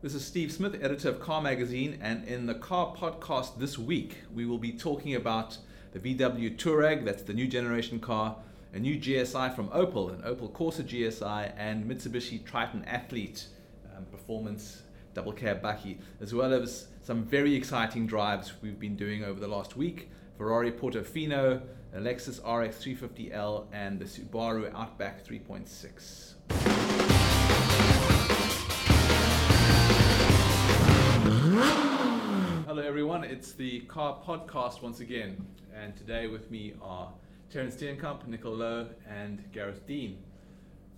This is Steve Smith, editor of Car Magazine, and in the Car Podcast this week, we will be talking about the VW Touareg, that's the new generation car, a new GSI from Opel, an Opel Corsa GSI, and Mitsubishi Triton Athlete um, Performance double cab bakkie, as well as some very exciting drives we've been doing over the last week. Ferrari Portofino, Lexus RX 350L, and the Subaru Outback 3.6. Hello, everyone. It's the Car Podcast once again, and today with me are Terence Steenkamp, Nicol Louw, and Gareth Dean.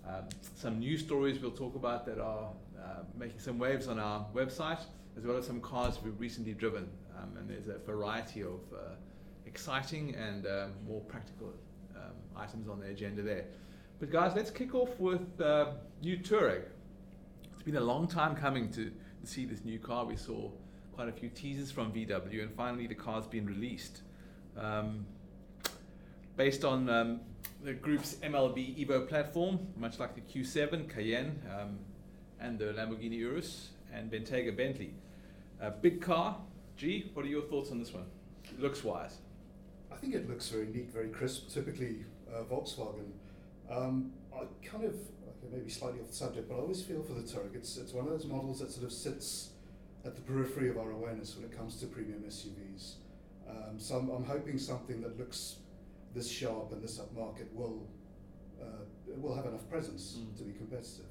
Um, some news stories we'll talk about that are uh, making some waves on our website, as well as some cars we've recently driven. Um, and there's a variety of uh, exciting and um, more practical um, items on the agenda there. But guys, let's kick off with uh, new Touareg. It's been a long time coming to see this new car. We saw quite a few teasers from VW, and finally the car's been released. Um, based on um, the group's MLB Evo platform, much like the Q7, Cayenne, um, and the Lamborghini Urus, and Bentayga Bentley. A big car. G, what are your thoughts on this one, looks wise? I think it looks very neat, very crisp, typically uh, Volkswagen. Um, I kind of, okay, maybe slightly off the subject, but I always feel for the Touareg. It's, it's one of those models that sort of sits at the periphery of our awareness when it comes to premium SUVs. Um, so I'm, I'm, hoping something that looks this sharp and this upmarket will uh, will have enough presence mm. to be competitive.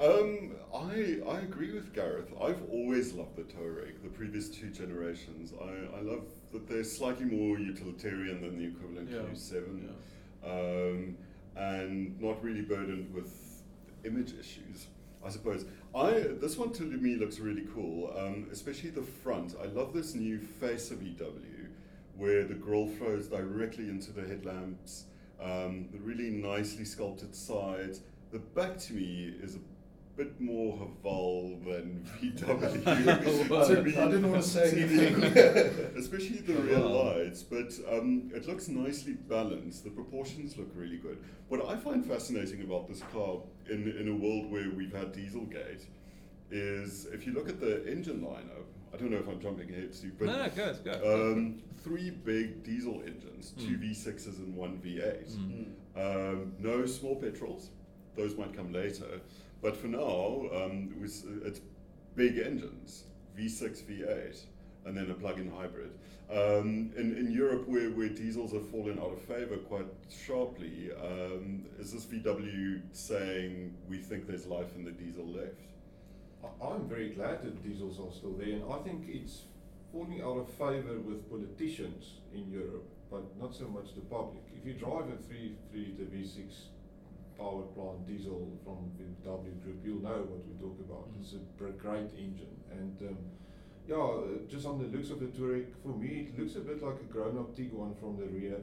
Um, I I agree with Gareth. I've always loved the Touareg, the previous two generations. I, I love that they're slightly more utilitarian than the equivalent yeah. Q7, yeah. Um, and not really burdened with image issues. I suppose I this one to me looks really cool, um, especially the front. I love this new face of VW, where the grille flows directly into the headlamps. Um, the really nicely sculpted sides. The back to me is a bit more Haval than VW. to I didn't want to say anything. especially the rear lights, but um, it looks nicely balanced. The proportions look really good. What I find fascinating about this car in, in a world where we've had Dieselgate is if you look at the engine lineup, I don't know if I'm jumping ahead, Steve, but no, no, go, go. Um, three big diesel engines, mm. two V6s and one V8. Mm. Um, no small petrols, those might come later. But for now, um, was, it's big engines, V6, V8, and then a plug-in hybrid. Um, in, in Europe, where, where diesels have fallen out of favor quite sharply, um, is this VW saying we think there's life in the diesel left? I'm very glad that diesels are still there, and I think it's falling out of favor with politicians in Europe, but not so much the public. If you drive a 3 liter V6 power plant diesel from the W Group, you'll know what we talk about. Mm. It's a great engine. And um, yeah, just on the looks of the Touareg, for me, it looks a bit like a grown up Tiguan from the rear.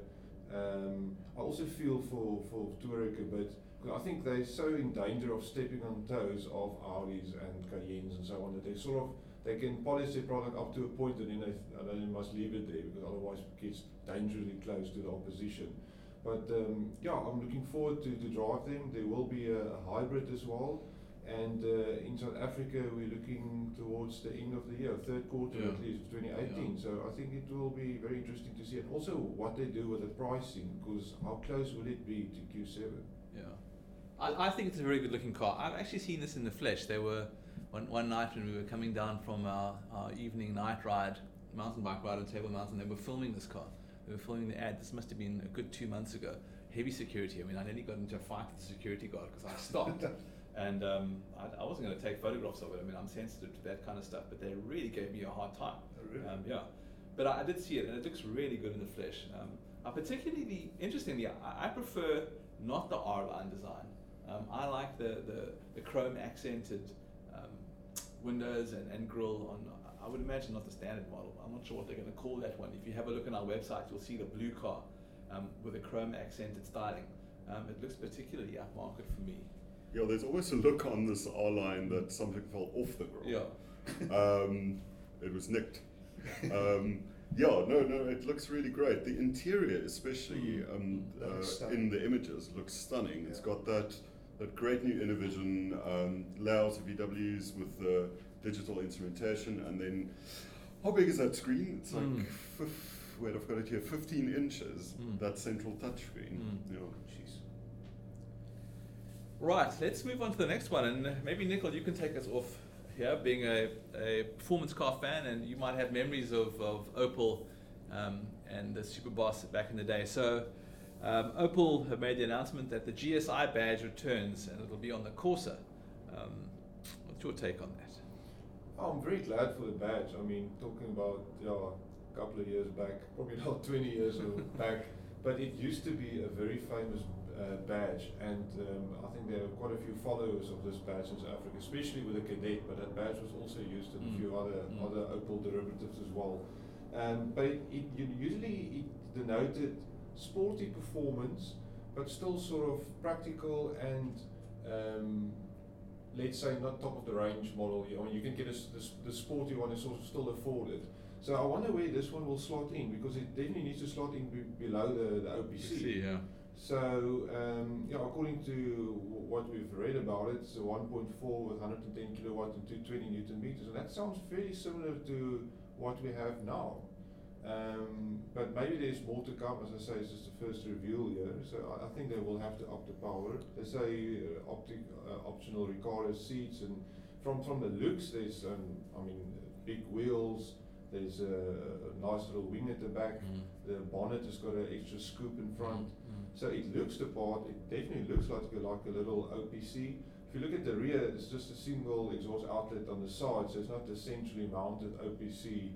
Um, I also feel for, for Touareg a bit, because I think they're so in danger of stepping on toes of Audis and Cayennes and so on that they sort of they can polish their product up to a point and then they, and then they must leave it there because otherwise it gets dangerously close to the opposition. But um, yeah, I'm looking forward to, to drive them. There will be a, a hybrid as well. And uh, in South Africa, we're looking towards the end of the year, third quarter yeah. at least of 2018. Yeah. So I think it will be very interesting to see, and also what they do with the pricing, because how close will it be to Q7? Yeah, I, I think it's a very good looking car. I've actually seen this in the flesh. There were one, one night when we were coming down from our, our evening night ride, mountain bike ride on Table Mountain, they were filming this car we were filming the ad. This must have been a good two months ago. Heavy security. I mean, I nearly got into a fight with the security guard because I stopped. and um, I, I, wasn't going to take photographs of it. I mean, I'm sensitive to that kind of stuff, but they really gave me a hard time. Oh, really? Um, yeah. But I, I, did see it, and it looks really good in the flesh. Um, I particularly, interestingly, I, I, prefer not the R-line design. Um, I like the, the, the chrome accented um, windows and, and grille on, I would imagine not the standard model. I'm not sure what they're going to call that one. If you have a look on our website, you'll see the blue car um, with a chrome accented styling. Um, it looks particularly upmarket for me. Yeah, there's always a look on this R line that something fell off the grill. Yeah. um, it was nicked. Um, yeah, no, no, it looks really great. The interior, especially mm. um, uh, in the images, looks stunning. Yeah. It's got that that great new Innovision um, layout of VWs with the digital instrumentation, and then how big is that screen? It's like Mm. fif- wait, I've got it here, 15 inches. Mm. That central touchscreen. Mm. You know. Jeez. Right, let's move on to the next one, and maybe Nicol, you can take us off here, being a, a performance car fan, and you might have memories of, of Opel um, and the Superboss back in the day. So, um, Opel have made the announcement that the GSI badge returns, and it'll be on the Corsa. Um, what's your take on that? Oh, I'm very glad for the badge. I mean, talking about yeah, a couple of years back, probably not 20 years back, but it used to be a very famous uh, badge, and um, I think there are quite a few followers of this badge in South Africa, especially with the Kadett. But that badge was also used in Mm. a few other Mm. other Opel derivatives as well. Um, but it, it usually it denoted sporty performance, but still sort of practical and um, let's say not top of the range model. I mean, you can get a the, the sporty one is sort of still afforded. So I wonder where this one will slot in because it definitely needs to slot in be, below the, the OPC. See, yeah. So um, yeah, according to what we've read about it, it's a 1.4 with 110 kilowatt and 220 newton meters, and that sounds very similar to what we have now. Um, but maybe there's more to come. As I say, it's just the first reveal here, so I, I think they will have to up the power. They say uh, optic, uh, optional Recaro seats, and from from the looks, there's um, I mean big wheels. There's a, a nice little wing at the back. Mm. The bonnet has got an extra scoop in front. Mm. So it looks the part, it definitely looks like a, like a little OPC. If you look at the rear, it's just a single exhaust outlet on the side, so it's not a centrally mounted OPC,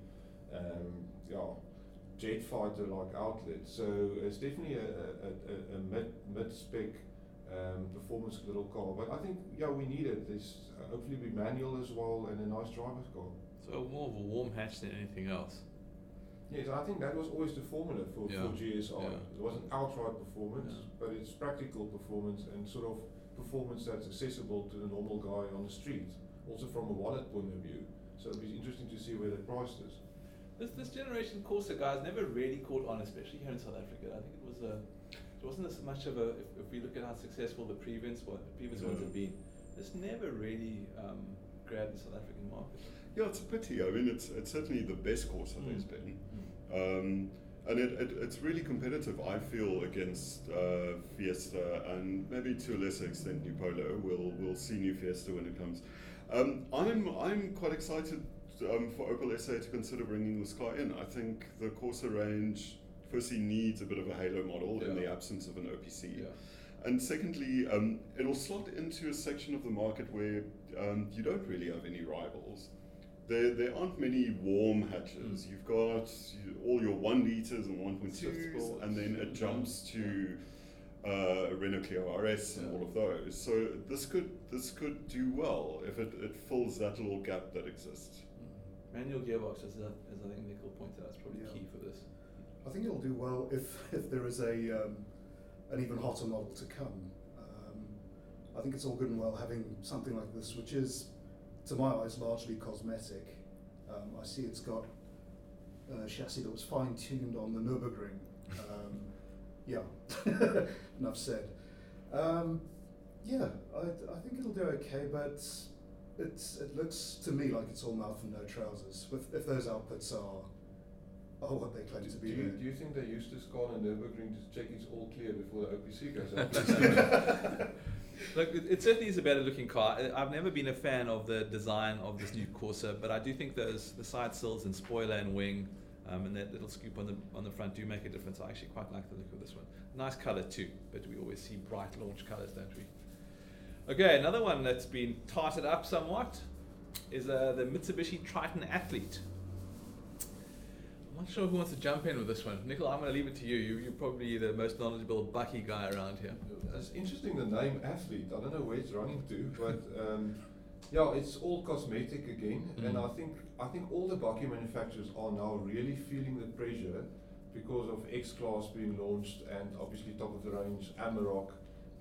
um, yeah, jet fighter like outlet. So it's definitely a, a, a, a mid, mid spec um, performance little car. But I think, yeah, we need it. It's uh, hopefully be manual as well and a nice driver's car. So more of a warm hatch than anything else. Yes, I think that was always the formula for, Yeah, for GSI. yeah. It wasn't outright performance, Yeah. but it's practical performance and sort of performance that's accessible to the normal guy on the street, also from a wallet point of view. So it'll be interesting to see where they price this. This this generation Corsa guys never really caught on, especially here in South Africa. I think it was a it wasn't as much of a if, if we look at how successful the previous one the previous ones have been. This never really um, grabbed the South African market. Yeah, it's a pity. I mean, it's it's certainly the best Corsa that there's Mm. been. Um, and it, it, it's really competitive, I feel, against uh, Fiesta and maybe to a lesser extent New Polo. We'll, we'll see New Fiesta when it comes. Um, I'm, I'm quite excited um, for Opel SA to consider bringing this car in. I think the Corsa range firstly needs a bit of a halo model in the absence of an OPC. Yeah. And secondly, um, it'll slot into a section of the market where um, you don't really have any rivals. There, there aren't many warm hatches. Mm. You've got you, all your one liters and one point sports, and then it jumps to uh, Renault Clio RS and Yeah. all of those. So this could this could do well if it, it fills that little gap that exists. Manual gearbox, as, a, as I think Nicol pointed out, is probably Yeah. key for this. I think it'll do well if, if there is a um, an even hotter model to come. Um, I think it's all good and well having something like this, which is, to my eyes, largely cosmetic. Um, I see it's got a chassis that was fine tuned on the Nürburgring. Um, yeah, enough said. Um, yeah, I, I think it'll do okay, but it's it looks to me like it's all mouth and no trousers. If, if those outputs are are what they claim Do, to do be. you, do you think they used this car on Nürburgring to check it's all clear before the OPC goes out? Look, it, it certainly is a better looking car. I- I've never been a fan of the design of this new Corsa, but I do think those the side sills and spoiler and wing, um, and that little scoop on the on the front do make a difference. I actually quite like the look of this one. Nice color too, but we always see bright launch colors, don't we? Okay, another one that's been tarted up somewhat is uh, the Mitsubishi Triton Athlete. I'm not sure who wants to jump in with this one. Nicol, I'm going to leave it to you. you. You're probably the most knowledgeable bakkie guy around here. It's interesting the name athlete. I don't know where it's running to, but um, yeah, it's all cosmetic again. And Mm. I think I think all the Bakkie manufacturers are now really feeling the pressure because of X Class being launched and obviously top of the range Amarok,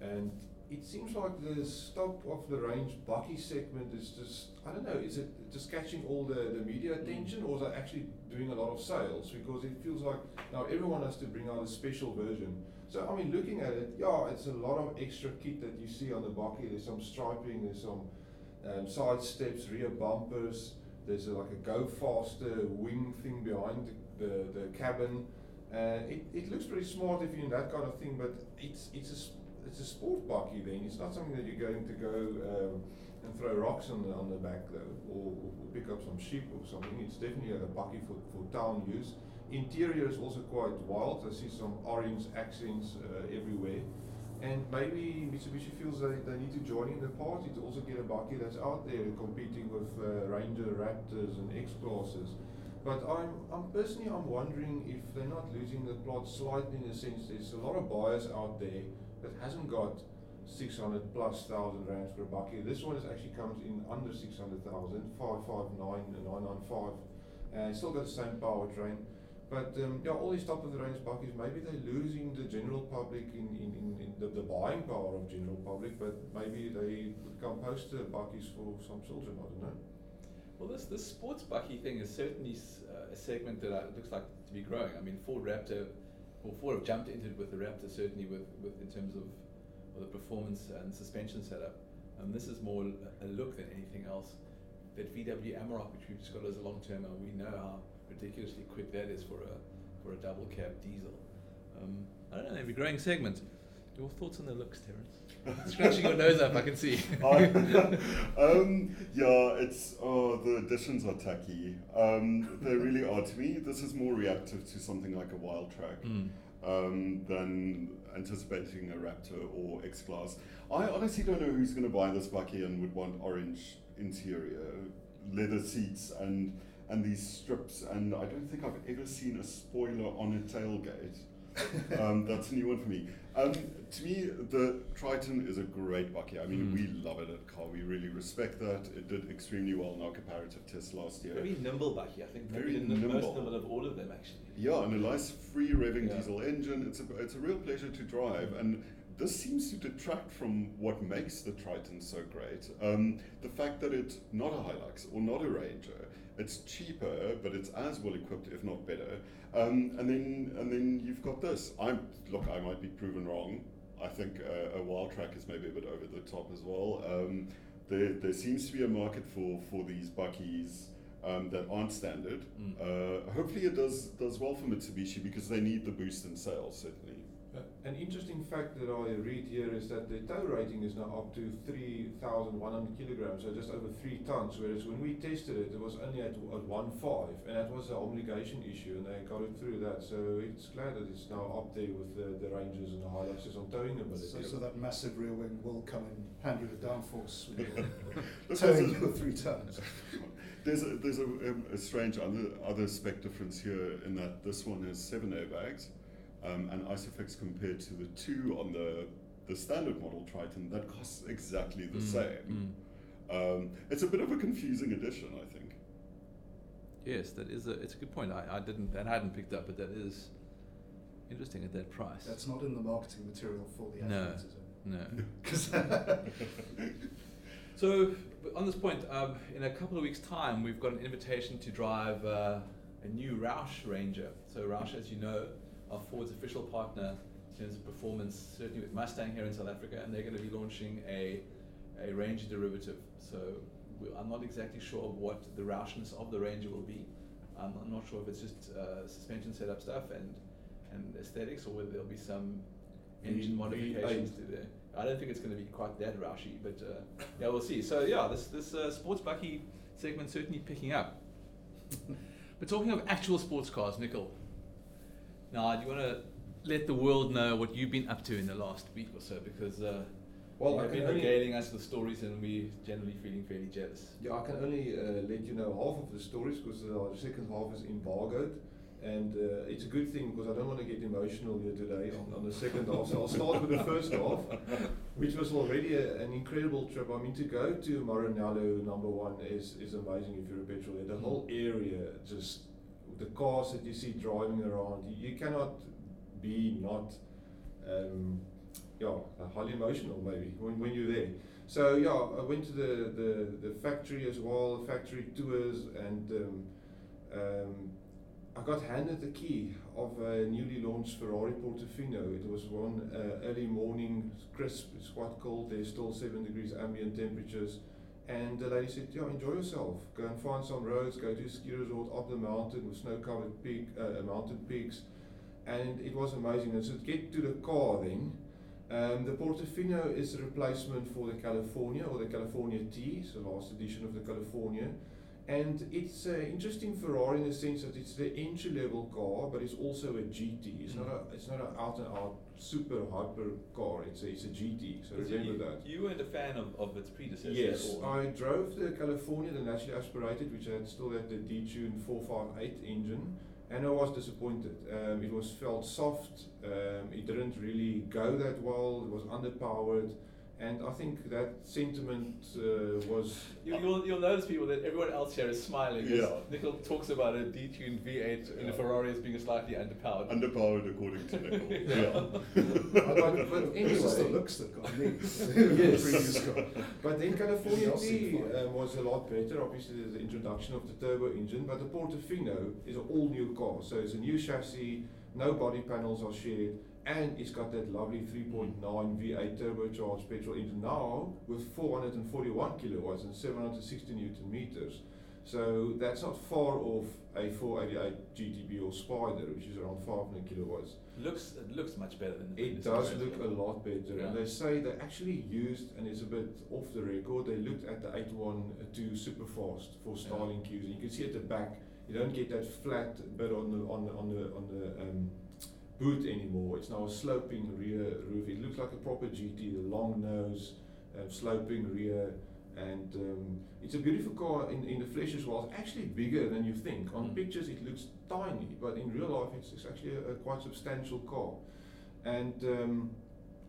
and it seems like the top of the range Bakkie segment is just I don't know. Is it just catching all the, the media attention, or is it actually doing a lot of sales? Because it feels like now everyone has to bring out a special version. So I mean, looking at it, yeah, it's a lot of extra kit that you see on the Bakkie. There's some striping, there's some um, side steps, rear bumpers. There's a, like a go faster wing thing behind the, the, the cabin. Uh, it, it looks pretty smart if you're in that kind of thing, but it's it's a it's a sport bakkie then. It's not something that you're going to go um, and throw rocks on the, on the back though, or, or pick up some sheep or something. It's definitely a bakkie for, for town use. Interior is also quite wild. I see some orange accents uh, everywhere. And maybe Mitsubishi feels they, they need to join in the party to also get a bakkie that's out there competing with uh, Ranger Raptors and X classes. But I'm, I'm personally I'm wondering if they're not losing the plot slightly in the sense there's a lot of buyers out there that hasn't got 600 plus thousand rands per bakkie. This one is actually comes in under 600,000, 559 and 995. And still got the same powertrain. But um, yeah, all these top of the range bakkies, maybe they're losing the general public in, in, in, in the, the, buying power of general public, but maybe they become poster bakkies for some children, I don't know. Well, this, this sports bakkie thing is certainly uh, a segment that uh, looks like to be growing. I mean, Ford Raptor, or Ford have jumped into it with the Raptor, certainly with, with in terms of, of the performance and suspension setup. Um, this is more a look than anything else. That VW Amarok, which we've just got as a long term, we know how ridiculously quick that is for a for a double cab diesel. Um, I don't know, maybe growing segment. Your thoughts on the looks, Terence? Scratching your nose up, I can see. um, yeah, it's oh the additions are tacky. Um, they really are. To me, this is more reactive to something like a Wildtrak. Mm. Um, than anticipating a Raptor or X Class. I honestly don't know who's going to buy this bakkie and would want orange interior, leather seats, and and these strips, and I don't think I've ever seen a spoiler on a tailgate. um, that's a new one for me. Um, to me, the Triton is a great bakkie. I mean, mm. we love it at Car. We really respect that. It did extremely well in our comparative test last year. Very nimble bakkie. I think very the nimble. most nimble of all of them, actually. Yeah, and a nice free revving yeah. diesel engine. It's a it's a real pleasure to drive, and this seems to detract from what makes the Triton so great. Um, the fact that it's not a Hilux or not a Ranger it's cheaper, but it's as well equipped, if not better. Um, and then and then you've got this. I'm look, I might be proven wrong. I think uh, a Wildtrak is maybe a bit over the top as well. Um, there, there seems to be a market for, for these bakkies um, that aren't standard. Mm. Uh, hopefully, it does does well for Mitsubishi because they need the boost in sales certainly. Uh, an interesting fact that I read here is that the tow rating is now up to 3,100 kilograms, so just over three tons, whereas when we tested it, it was only at, at 1.5, and that was an homologation issue, and they got it through that. So it's glad that it's now up there with the, the Rangers and the Hiluxes on towing ability. So, so that massive rear wing will come in handy with downforce towing with three tons. There's a, there's a, um, a strange other, other spec difference here in that this one has seven airbags um, and Isofix compared to the two on the the standard model Triton, that costs exactly the mm, same. Mm. Um, it's a bit of a confusing addition, I think. Yes, that is a it's a good point. I, I didn't and I hadn't picked up, but that is interesting at that price. That's not in the marketing material for the no, is it? No. so on this point, um, in a couple of weeks' time, we've got an invitation to drive uh, a new Roush Ranger. So Roush, as you know, are Ford's official partner in terms of performance, certainly with Mustang here in South Africa, and they're going to be launching a, a Ranger derivative. So I'm not exactly sure what the Roushness of the Ranger will be. I'm, I'm not sure if it's just uh, suspension setup stuff and, and aesthetics, or whether there'll be some engine modifications to there. I don't think it's going to be quite that roushy, but uh, yeah, we'll see. So yeah, this this uh, sports bakkie segment certainly picking up. but talking of actual sports cars, Nicol, now, do you want to let the world know what you've been up to in the last week or so? Because uh, well, you've been regaling us with stories, and we're generally feeling fairly jealous. Yeah, I can only uh, let you know half of the stories because uh, the second half is embargoed. And uh, it's a good thing because I don't want to get emotional here today on, on the second half. So I'll start with the first half, which was already a, an incredible trip. I mean, to go to Maranello number one is, is amazing if you're a petrolhead. The whole area just the cars that you see driving around, you cannot be not, um, yeah, highly emotional maybe when, when you're there. So yeah, I went to the, the, the factory as well, factory tours, and um, um, I got handed the key of a newly launched Ferrari Portofino. It was one uh, early morning, crisp, it's quite cold, there's still 7 degrees ambient temperatures And the lady said, "Yeah, enjoy yourself. Go and find some roads. Go to a ski resort up the mountain with snow-covered peak, uh, mountain peaks." And it was amazing. And so to get to the car then, um, the Portofino is a replacement for the California or the California T, so last edition of the California. And it's an interesting Ferrari in the sense that it's the entry level car, but it's also a GT. It's not a it's not an out and out super hyper car. It's a, it's a GT. So remember you, that. You weren't a fan of, of its predecessor. Yes, or I drove the California, the naturally aspirated, which had still had the D-Tune 458 engine, and I was disappointed. Um, it was felt soft. Um, it didn't really go that well. It was underpowered. And I think that sentiment uh, was. You, will you'll notice people that everyone else here is smiling. Yeah. Nicol talks about a detuned V8 in a Ferrari as being slightly underpowered. Underpowered according to Nicol. Yeah. but, but It's just the looks that got me. Yes. Previous car. But then California Y'all T um, was a lot better. Obviously, there's the introduction of the turbo engine, but the Portofino is an all new car. So it's a new chassis, no body panels are shared, and it's got that lovely 3.9 V8 turbocharged petrol engine now with 441 kilowatts and 760 newton meters. So that's not far off a 488 GTB or Spider, which is around 500 kilowatts. looks it looks much better than the It does look a lot better, and they say they actually used, and it's a bit off the record. They looked at the 812 Superfast for Yeah. styling cues, and you can see at the back, you don't get that flat bit on the on the on the on the um, boot anymore. It's now a sloping rear roof. It looks like a proper GT, the long nose, um, sloping rear, and um, it's a beautiful car in, in the flesh as well. It's actually bigger than you think. On Mm. pictures, it looks tiny, but in real life, it's, it's actually a, a quite substantial car. And um,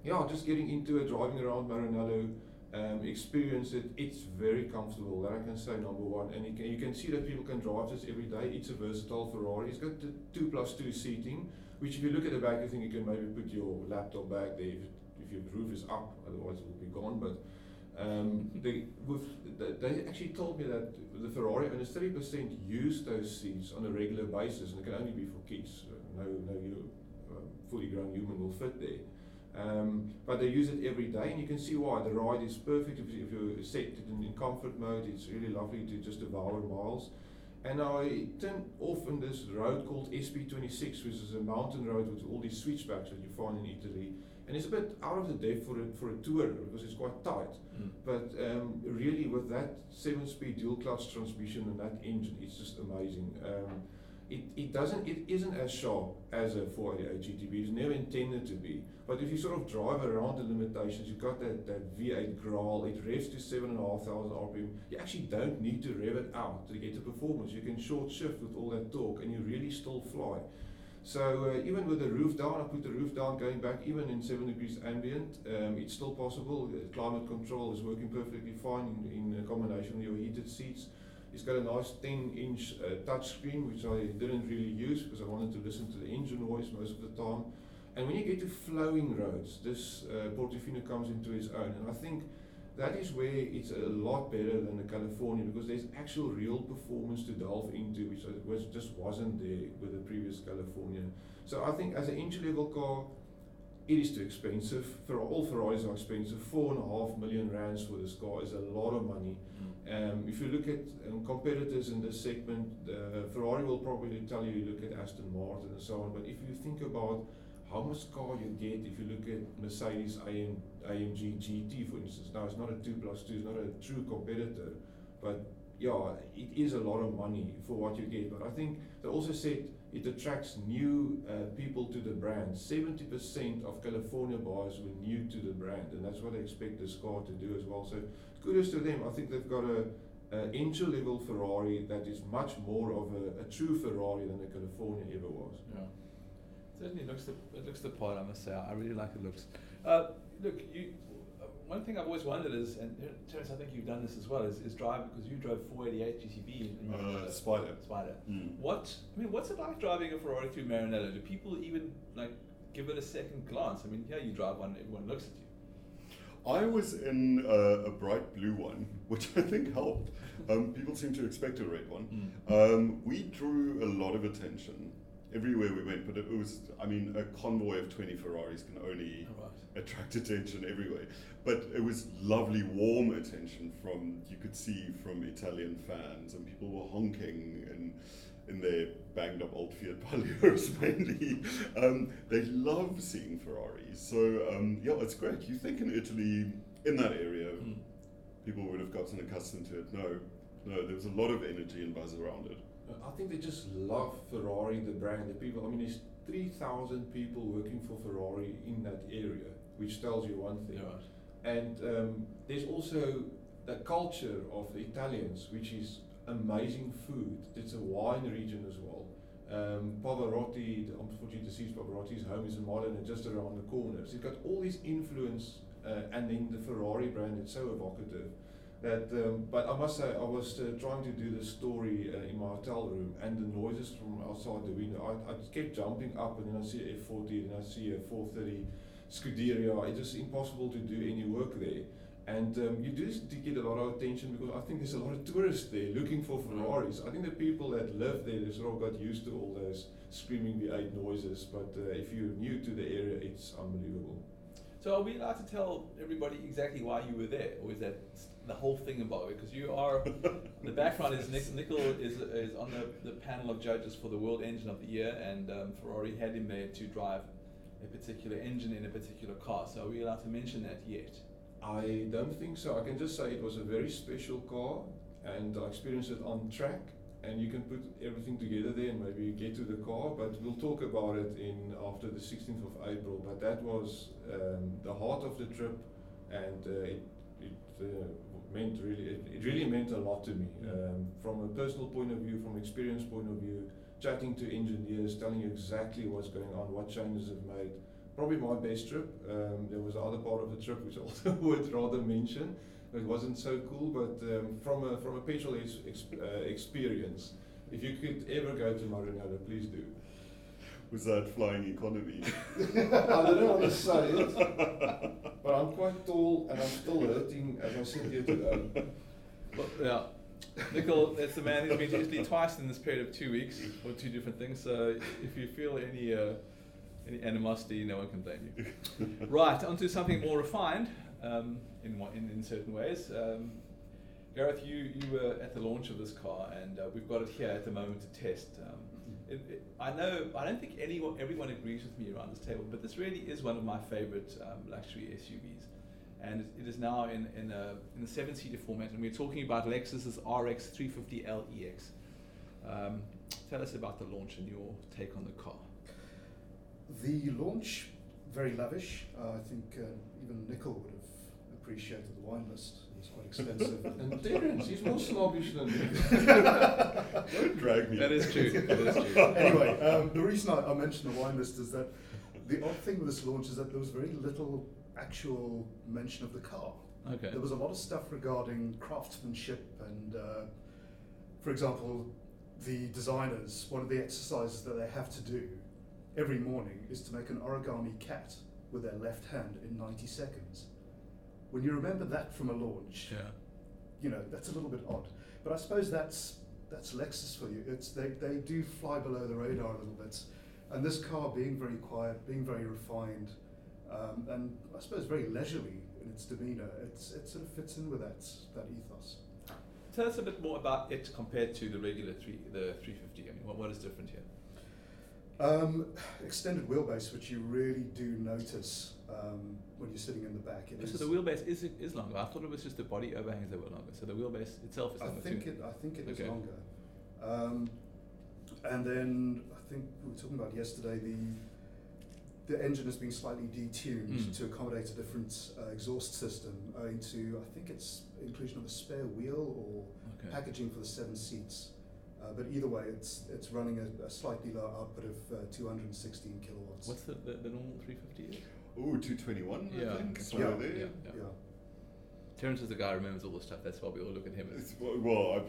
yeah, just getting into it, driving around Maranello, um, experience it. It's very comfortable. That I can say number one. And you can, you can see that people can drive this every day. It's a versatile Ferrari. It's got the two plus two seating, which if you look at the back, you think you can maybe put your laptop back there if, if your roof is up. Otherwise, it will be gone. But um, they, with, they actually told me that the Ferrari owners 30% use those seats on a regular basis, and it can only be for kids. No, no you, um, fully grown human will fit there. Um, but they use it every day, and you can see why. The ride is perfect if you, if you set it in, in comfort mode. It's really lovely to just devour miles. And I turned off in this road called SP26, which is a mountain road with all these switchbacks that you find in Italy. And it's a bit out of the depth for a, for a tourer because it's quite tight. Mm. But um, really, with that seven-speed dual clutch transmission and that engine, it's just amazing. Um, it, it doesn't it isn't as sharp as a 488 GTB. It's never intended to be. But if you sort of drive around the limitations, you've got that, that V8 growl. It revs to seven and a half thousand RPM. You actually don't need to rev it out to get the performance. You can short shift with all that torque, and you really still fly. So uh, even with the roof down, I put the roof down going back, even in 7 degrees ambient, um, it's still possible. The climate control is working perfectly fine in, in combination with your heated seats. It's got a nice 10 inch uh, touch screen, which I didn't really use because I wanted to listen to the engine noise most of the time. And when you get to flowing roads, this uh, Portofino comes into its own. And I think that is where it's a lot better than the California because there's actual real performance to delve into, which, which just wasn't there with the previous California. So I think as an entry level car, it is too expensive. For all Ferraris are expensive. Four and a half million rands for this car is a lot of money. Um, if you look at um, competitors in this segment, uh, Ferrari will probably tell you, you, look at Aston Martin and so on. But if you think about how much car you get, if you look at Mercedes AM, AMG GT, for instance, now it's not a 2 plus 2, it's not a true competitor. But yeah, it is a lot of money for what you get. But I think they also said it attracts new uh, people to the brand. 70% of California buyers were new to the brand, and that's what I expect this car to do as well. So kudos to them. I think they've got a, a entry level Ferrari that is much more of a, a true Ferrari than the California ever was. Yeah. Certainly looks the it looks the part. I must say, I really like the looks. Uh, look, you. One thing I've always wondered is, and Terence, I think you've done this as well, is, is drive because you drove 488 GTB Uh, Spider. Spider. Mm. What I mean, what's it like driving a Ferrari through Maranello? Do people even like give it a second glance? I mean, here you drive one, everyone looks at you. I was in uh, a bright blue one, which I think helped. Um, people seem to expect a red one. Um, we drew a lot of attention everywhere we went. But it was, I mean, a convoy of 20 Ferraris can only right. attract attention everywhere. But it was lovely, warm attention from you could see from Italian fans, and people were honking and in their banged up old Fiat Palios mainly. Um, they love seeing Ferraris. So um, yeah, it's great. You think in Italy, in that area, Mm. people would have gotten accustomed to it. No, no, there was a lot of energy and buzz around it. I think they just love Ferrari, the brand, the people. I mean, there's 3,000 people working for Ferrari in that area, which tells you one thing. Yeah. And um, there's also the culture of the Italians, which is amazing food. It's a wine region as well. Um, Pavarotti, the unfortunate deceased Pavarotti's home is in Modena, and just around the corner. So you've got all this influence, uh, and then the Ferrari brand, it's so evocative. That, um, but I must say, I was uh, trying to do the story uh, in my hotel room, and the noises from outside the window, I, I kept jumping up, and then I see a F40, and I see a 430 Scuderia. It is impossible to do any work there. And um, you do get a lot of attention because I think there's a lot of tourists there looking for Ferraris. I think the people that live there, they sort of got used to all those screaming V8 noises. But uh, if you're new to the area, it's unbelievable. So are we allowed to tell everybody exactly why you were there, or is that the whole thing about it? Because you are, the background is Nick, Nicol is, is on the, the panel of judges for the World Engine of the Year, and um, Ferrari had him there to drive a particular engine in a particular car. So are we allowed to mention that yet? I don't think so. I can just say it was a very special car, and I experienced it on track. And you can put everything together there, and maybe get to the car. But we'll talk about it in after the 16th of April. But that was um, the heart of the trip, and uh, it it uh, meant really it, it really meant a lot to me um, from a personal point of view, from experience point of view. Chatting to engineers, telling you exactly what's going on, what changes have made, probably my best trip. Um, there was other part of the trip which I also would rather mention. It wasn't so cool, but um, from a from a petrol ex- ex- uh, experience, if you could ever go to Maranello, please do. Was that flying economy? I don't want to say it, but I'm quite tall and I'm still hurting as I sit here today. But, yeah. Nicol, that's the man who's been to Italy twice in this period of two weeks for two different things. So if you feel any uh, any animosity, no one can blame you. right, onto something more refined um, in, one- in in certain ways. Um, Gareth, you, you were at the launch of this car, and uh, we've got it here at the moment to test. Um, it, it, I know I don't think anyone everyone agrees with me around this table, but this really is one of my favorite um, luxury SUVs and it- it is now in, in, a, in a seven seater format. And we're talking about Lexus's RX 350 LEX. Um, tell us about the launch and your take on the car. The launch, very lavish. Uh, I think uh, even Nicol would have appreciated the wine list. It was quite expensive. And Terence, he's more snobbish than me. Don't drag me. That is true. That is true. anyway, um, the reason I, I mentioned the wine list is that the odd thing with this launch is that there was very little actual mention of the car. Okay. There was a lot of stuff regarding craftsmanship and, uh, for example, the designers, one of the exercises that they have to do every morning is to make an origami cat with their left hand in 90 seconds. When you remember that from a launch, Yeah. you know, that's a little bit odd. But I suppose that's that's Lexus for you. It's they, they do fly below the radar a little bit. And this car being very quiet, being very refined, um, and I suppose very leisurely in its demeanour, it's, it sort of fits in with that that ethos. Tell us a bit more about it compared to the regular three, the 350. I mean, what, what is different here? Um, extended wheelbase, which you really do notice um, when you're sitting in the back. It so is- the wheelbase is is longer. I thought it was just the body overhangs that were longer. So the wheelbase itself is I longer think too. it. I think it is Okay. longer. Um, and then I think we were talking about yesterday the the engine has been slightly detuned Mm. to accommodate a different uh, exhaust system, owing to I think it's inclusion of a spare wheel or Okay. packaging for the seven seats. Uh, but either way, it's it's running a, a slightly lower output of uh, 216 kilowatts. What's the, the, the normal 350 is? Ooh, 221, Yeah. I think. That's somewhere right. there. Yeah. yeah. Terence is the guy who remembers all the stuff. That's why we all look at him. As, It's, well, well,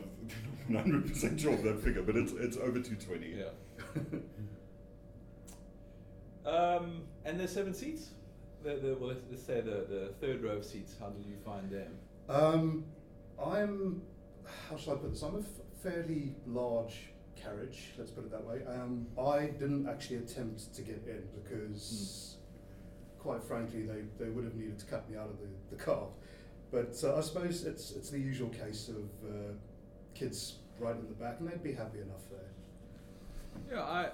I'm not 100% sure of that figure, but it's it's over 220. yeah. Um, and there's seven seats. The, the well, let's, let's say the, the third row of seats. How did you find them? Um, I'm, how shall I put this? I'm a f- fairly large carriage, let's put it that way. Um, I didn't actually attempt to get in because, mm. Quite frankly, they, they would have needed to cut me out of the, the car. But uh, I suppose it's, it's the usual case of uh, kids right in the back, and they'd be happy enough there. Yeah, I,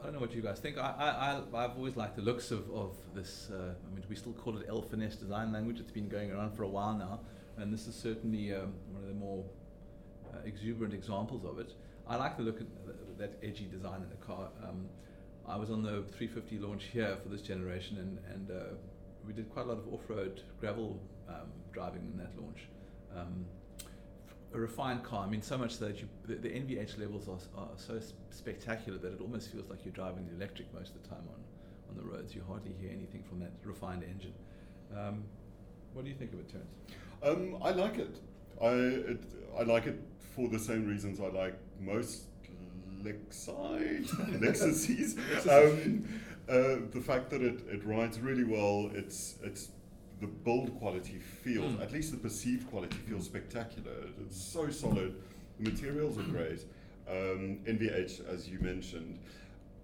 I don't know what you guys think. I, I, I've always liked the looks of, of this. Uh, I mean, we still call it L-finesse design language. It's been going around for a while now, and this is certainly um, one of the more uh, exuberant examples of it. I like the look at that edgy design in the car. Um, I was on the 350 launch here for this generation, and, and uh, we did quite a lot of off-road gravel um, driving in that launch. Um, a refined car. I mean, so much so that you, the, the NVH levels are, are so spectacular that it almost feels like you're driving the electric most of the time on, on the roads. You hardly hear anything from that refined engine. Um, what do you think of it, Terence? Um, I like it. I it, I like it for the same reasons I like most Lexi Lexuses. um, uh, the fact that it, it rides really well. It's it's the build quality feels, mm. at least the perceived quality feels spectacular. It's so solid. The materials are great. Um, NVH, as you mentioned.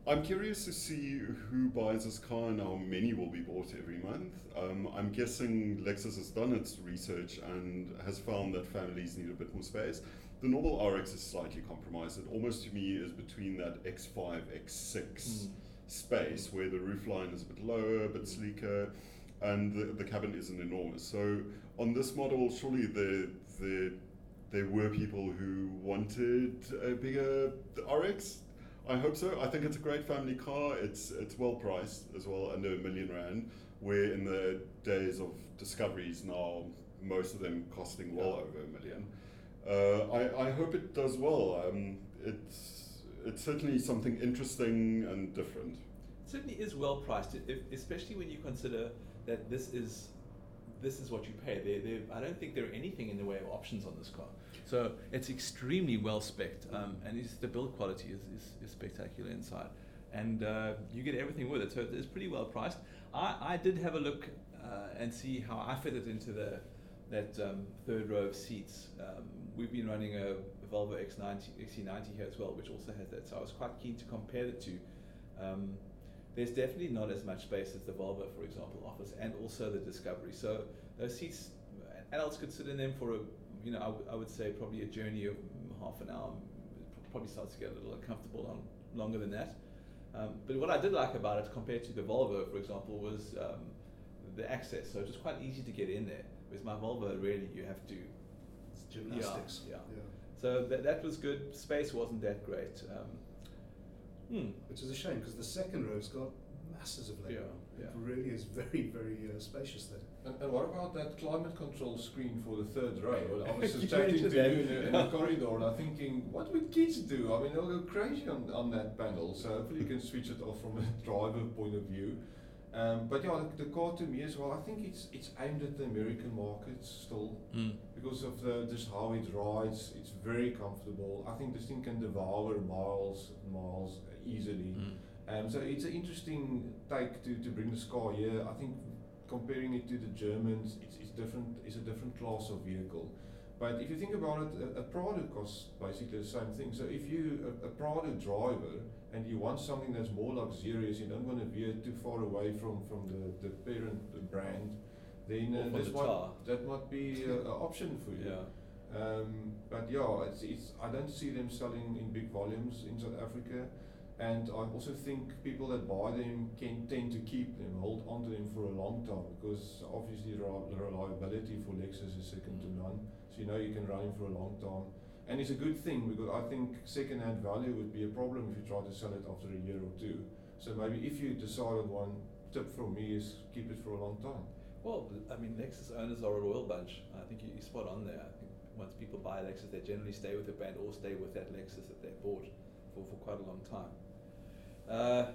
I'm curious to see who buys this car and how many will be bought every month. Um, I'm guessing Lexus has done its research and has found that families need a bit more space. The normal RX is slightly compromised. It almost to me is between that X5, X6 mm. space where the roofline is a bit lower, a bit sleeker and the, the cabin isn't enormous. So on this model, surely the the there were people who wanted a bigger RX. I hope so. I think it's a great family car. It's it's well priced as well, under a million rand. Where in the days of discoveries now, most of them costing well over a million. Uh, I, I hope it does well. Um, it's it's certainly something interesting and different. It certainly is well priced, if, especially when you consider that this is this is what you pay. There, there, I don't think there are anything in the way of options on this car. So it's extremely well specced, um, and the build quality is, is, is spectacular inside, and uh, you get everything with it. So it's pretty well priced. I, I did have a look uh, and see how I fit it into the that um, third row of seats. Um, we've been running a, Volvo X90, XC90 here as well, which also has that. So I was quite keen to compare the two. Um, there's definitely not as much space as the Volvo, for example, offers, and also the Discovery. So those seats, adults could sit in them for a, you know, I, w- I would say probably a journey of half an hour. Probably starts to get a little uncomfortable long, longer than that. Um, but what I did like about it compared to the Volvo, for example, was um, the access. So it was quite easy to get in there. With my Volvo, really, you have to. It's gymnastics. Yeah. yeah. yeah. So that, that was good. Space wasn't that great. Um, Hmm. Which is a shame because the second row's got masses of legroom. Yeah, yeah. It really is very, very uh, spacious there. And, and, what about that climate control screen for the third row? Well, I was just chatting to you in, in the corridor and I'm thinking, what would kids do? I mean, they'll go crazy on, on that panel. So hopefully you can switch it off from a driver point of view. Um, but yeah, the, the, car to me as well. I think it's it's aimed at the American markets still mm. because of the just how it rides. It's very comfortable. I think this thing can devour miles miles easily. Mm. Um, so it's an interesting take to, to bring this car here. I think comparing it to the Germans, it's, it's different. It's a different class of vehicle. But if you think about it, a, a Prado costs basically the same thing. So if you a, a Prado driver and you want something that's more luxurious, you don't want to veer too far away from, from the, the parent brand, then uh, this might, that might be an option for you. Yeah. Um, but yeah, it's, it's, I don't see them selling in big volumes in South Africa. And I also think people that buy them can tend to keep them, hold on to them for a long time, because obviously the reliability for Lexus is second to none. So you know you can run them for a long time. And it's a good thing because I think second-hand value would be a problem if you try to sell it after a year or two. So maybe if you decide on one, tip from me is keep it for a long time. Well, I mean, Lexus owners are a royal bunch. I think you're spot on there. I think once people buy a Lexus, they generally stay with the brand or stay with that Lexus that they bought for, for quite a long time. Uh,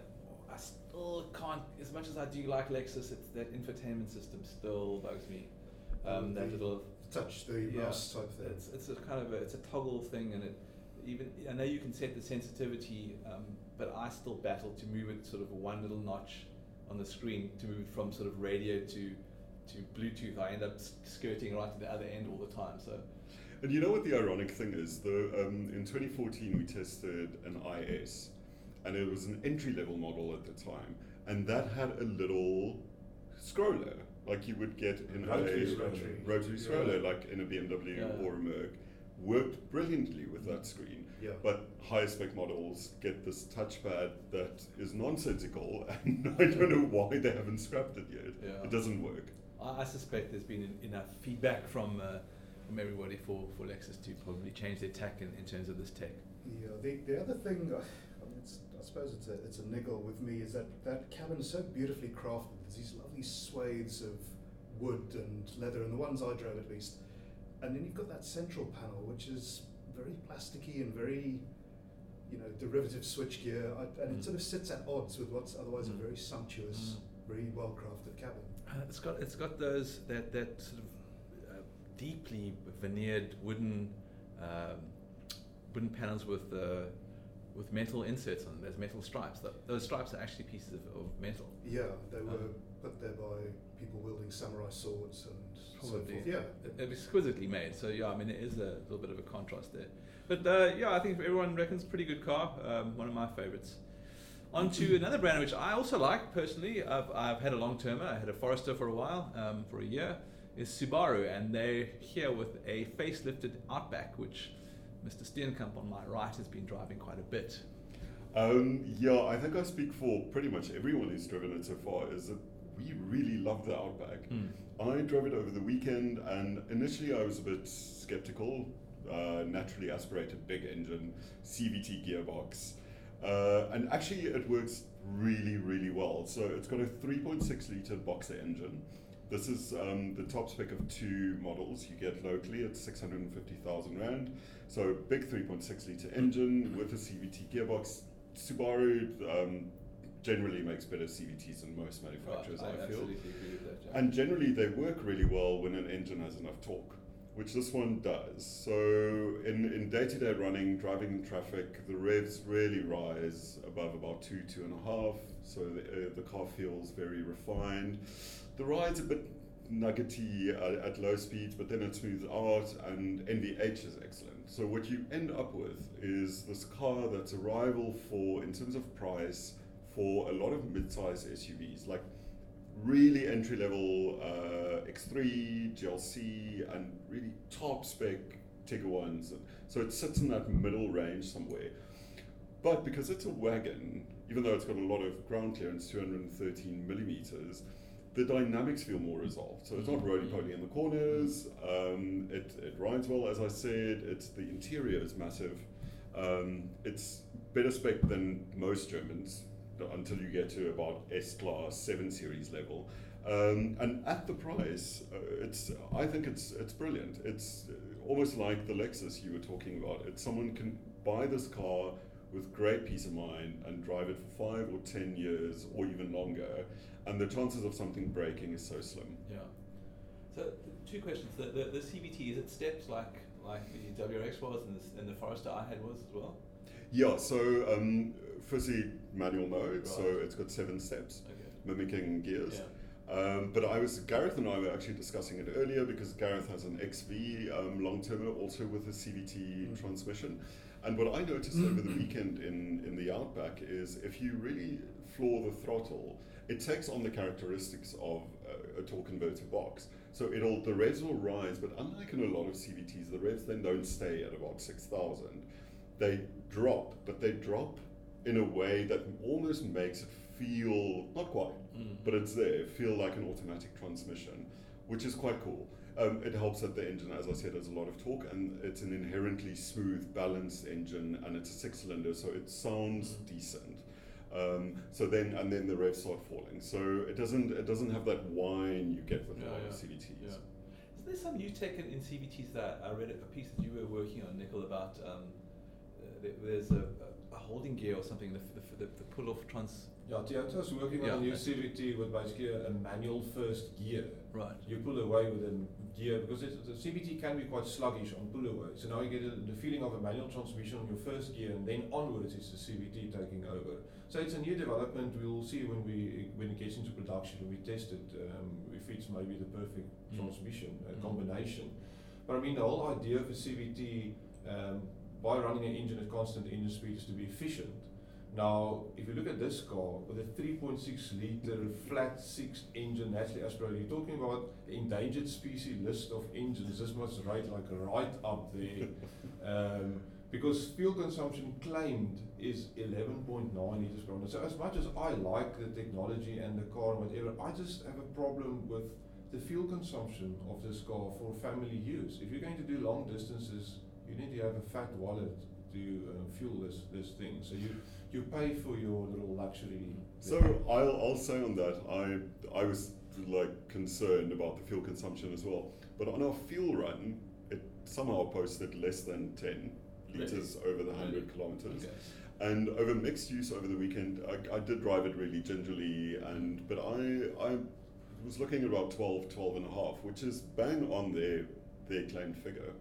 I still can't, as much as I do like Lexus, it's that infotainment system still bugs me. Um, that little touch the yeah, mouse type thing. It's, it's a kind of a, it's a toggle thing, and it even I know you can set the sensitivity, um, but I still battle to move it sort of one little notch on the screen to move it from sort of radio to to Bluetooth. I end up skirting right to the other end all the time. So And you know what the ironic thing is? The, um, in 2014, we tested an IS, and it was an entry level model at the time, and that had a little scroller, like you would get in Rotary a scroller. rotary Yeah. scroller, like in a BMW Yeah. or a Merc. Worked brilliantly with that screen. Yeah. But higher spec models get this touchpad that is nonsensical, and I don't know why they haven't scrapped it yet. Yeah. It doesn't work. I, I suspect there's been en- enough feedback from uh, from everybody for, for Lexus to probably change their tack in, in terms of this tech. Yeah, the, the other thing, uh, I, mean, it's, I suppose it's a, it's a niggle with me, is that that cabin is so beautifully crafted. There's these lovely swathes of wood and leather, and the ones I drove at least. And then you've got that central panel, which is very plasticky and very, you know, derivative switchgear, I- and Mm. it sort of sits at odds with what's otherwise Mm. a very sumptuous, very well crafted cabin. Uh, it's got it's got those that that sort of uh, deeply veneered wooden um, wooden panels with uh, with metal inserts on them. There's metal stripes. Th those stripes are actually pieces of, of metal. Yeah, they Um, were put there by people wielding samurai swords and so Probably. forth. Yeah, exquisitely made. So yeah, I mean it is a little bit of a contrast there. But uh, yeah, I think everyone reckons pretty good car. Um, one of my favorites. On to another brand which I also like personally. I've, I've had a long termer. I had a Forester for a while, um, for a year. Is Subaru, and they're here with a facelifted Outback, which Mr. Steenkamp on my right has been driving quite a bit. Um, yeah, I think I speak for pretty much everyone who's driven it so far. Is that we really love the Outback. I drove it over the weekend, and initially I was a bit skeptical. Uh, naturally aspirated big engine, CVT gearbox, uh, and actually it works really, really well. So it's got a 3.6 liter boxer engine. This is um, the top spec of two models you get locally at 650,000 rand. So big 3.6 liter engine with a CVT gearbox. Subaru um, generally makes better CVTs than most manufacturers, Right, I, feel. agree with that. yeah. And generally, they work really well when an engine has enough torque, which this one does. So, in, in day-to-day running, driving in traffic, the revs really rise above about two, two and a half. So the, uh, the car feels very refined. The ride's a bit nuggety at, at low speeds, but then it smooths out, and NVH is excellent. So what you end up with is this car that's a rival for, in terms of price, for a lot of mid-size SUVs, like really entry level uh, X3, GLC, and really top spec Tiguan's. So it sits in that middle range somewhere. But because it's a wagon, even though it's got a lot of ground clearance, 213 millimeters, the dynamics feel more resolved. So it's not roly poly in the corners. Um, it, it rides well, as I said. It's the interior is massive. Um, it's better spec than most Germans until you get to about S class seven series level. Um, and at the price, uh, it's I think it's it's brilliant. It's uh, almost like the Lexus you were talking about. It's someone can buy this car with great peace of mind and drive it for five or ten years or even longer, and the chances of something breaking is so slim. Yeah. So two questions. The, the, the CVT is it steps like like the WRX was and the, and the Forester I had was as well. Yeah. So um, firstly, manual mode. So it's got seven steps, Okay. mimicking gears. Yeah. Um, but I was Gareth and I were actually discussing it earlier because Gareth has an XV um, long termer also with a CVT Mm. transmission. And what I noticed over the weekend in, in the Outback is if you really floor the throttle, it takes on the characteristics of a, a torque converter box. So it'll the revs will rise, but unlike in a lot of CVTs, the revs then don't stay at about six thousand. They drop, but they drop in a way that almost makes it feel not quite, Mm. but it's there, feel like an automatic transmission, which is quite cool. Um, it helps that the engine, as I said, has a lot of torque and it's an inherently smooth, balanced engine and it's a six cylinder, so it sounds Mm. decent. Um, so then, and then the revs start falling. So it doesn't, it doesn't have that whine you get with a lot yeah, of CVTs. Yeah. Is there some new tech in, CVTs that I read a piece that you were working on, Nicol, about um, uh, there's a, a holding gear or something, the, the, the, the pull off trans. Yeah, Toyota's working Yeah, on a new CVT with basically a, a manual first gear. Right. You pull away with a gear because it's, the CVT can be quite sluggish on pull away. So now you get a, the feeling of a manual transmission on your first gear, and then onwards it's the CVT taking over. So it's a new development. We'll see when we when it gets into production and we test it um, if it's maybe the perfect Mm. transmission uh, Mm. combination. But I mean, the whole idea of a CVT um, by running an engine at constant engine speed is to be efficient. Now, if you look at this car with a 3.6 litre flat six engine naturally aspirated, you're talking about the endangered species list of engines. This must rate like right up there. um, because fuel consumption claimed is 11.9 litres per minute. So, as much as I like the technology and the car and whatever, I just have a problem with the fuel consumption of this car for family use. If you're going to do long distances, you need to have a fat wallet to uh, fuel this this thing. So you you pay for your little luxury. So I'll I'll say on that I I was like concerned about the fuel consumption as well. But on our fuel run, it somehow posted less than ten liters really? over the hundred really? kilometers. Okay. And over mixed use over the weekend, I, I did drive it really gingerly, and but I I was looking at about 12, 12 and a half, which is bang on their their claimed figure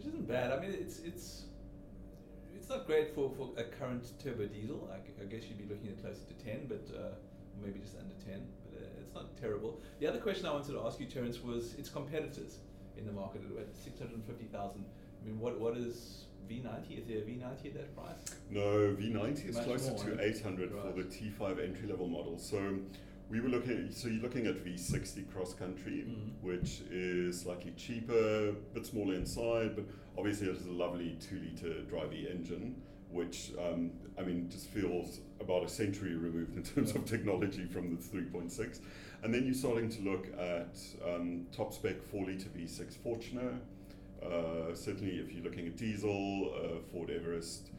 which isn't bad. I mean, it's it's it's not great for, for a current turbo diesel. I, I guess you'd be looking at closer to ten, but uh, maybe just under ten. But uh, it's not terrible. The other question I wanted to ask you, Terence, was its competitors in the market at six hundred and fifty thousand. I mean, what what is V90? Is there a V90 at that price? No, V90 is Much closer more, to 800 right. for the T5 entry level model. So we were looking, so you're looking at V60 cross country, mm. which is slightly cheaper, a bit smaller inside, but obviously it has a lovely two litre drivey engine, which um, I mean just feels about a century removed in terms of technology from the 3.6. And then you're starting to look at um, top spec 4 litre V6 Fortuner. Uh, certainly, if you're looking at diesel, uh, Ford Everest,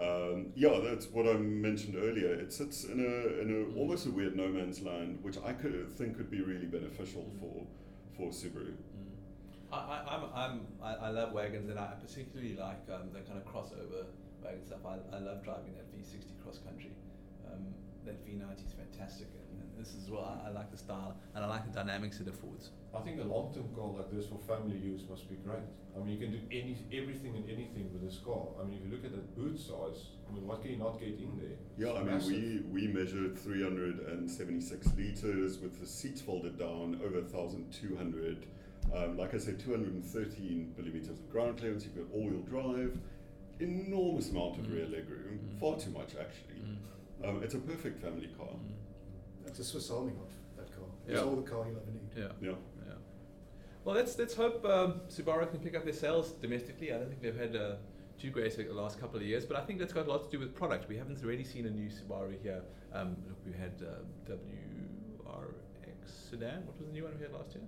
um, yeah, that's what I mentioned earlier. It sits in a in a almost a weird no man's land, which I could think could be really beneficial mm. for for Subaru. Mm. I, I'm, I'm, I, I love wagons, and I particularly like um, the kind of crossover wagon stuff. I, I love driving that V60 cross country. Um, that V90 is fantastic, and, and this is what I, I, like the style, and I like the dynamics it affords. I think a long-term car like this for family use must be great. I mean, you can do any everything and anything with this car. I mean, if you look at that boot size, I mean, what can you not get in there? Yeah, it's I massive. mean, we we measured 376 liters with the seats folded down, over 1,200. Um, like I said, 213 millimeters of ground clearance. You've got all-wheel drive, enormous amount of mm. rear legroom, mm. far too much actually. Mm. Um, it's a perfect family car. It's a Swiss Army knife. That car. It's yeah. all the car you'll ever need. Yeah. Yeah. Well, let's let's hope um, Subaru can pick up their sales domestically. I don't think they've had uh, too great the last couple of years, but I think that's got a lot to do with product. We haven't really seen a new Subaru here. Um, look, we had uh, WRX sedan. What was the new one we had last year?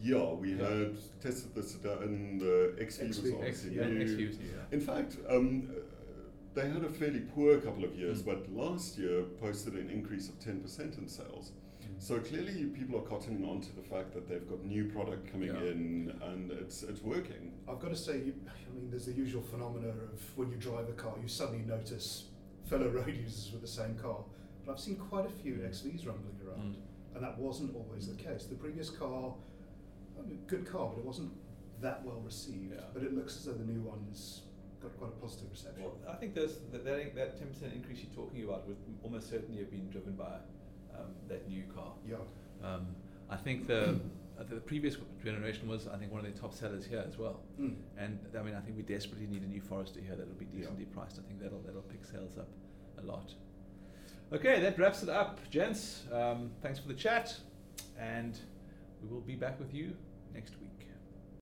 Yeah, we yeah. had tested the sedan. The XV was obviously X, new. Yeah, new In fact, um, they had a fairly poor couple of years, mm. but last year posted an increase of ten percent in sales. So clearly, people are cottoning on to the fact that they've got new product coming yeah. in, and it's it's working. I've got to say, I mean, there's the usual phenomena of when you drive a car, you suddenly notice fellow road users with the same car. But I've seen quite a few mm. XVs rumbling around, mm. and that wasn't always the case. The previous car, I mean, good car, but it wasn't that well received. Yeah. But it looks as though the new one's got quite a positive reception. Well, I think there's that that ten percent increase you're talking about would almost certainly have been driven by um, that new car. Yeah. Um, I think the the previous generation was, I think, one of the top sellers here as well. Mm. And I mean, I think we desperately need a new Forester here that'll be decently yeah. priced. I think that'll that'll pick sales up a lot. Okay, that wraps it up, gents. Um, thanks for the chat, and we will be back with you next week.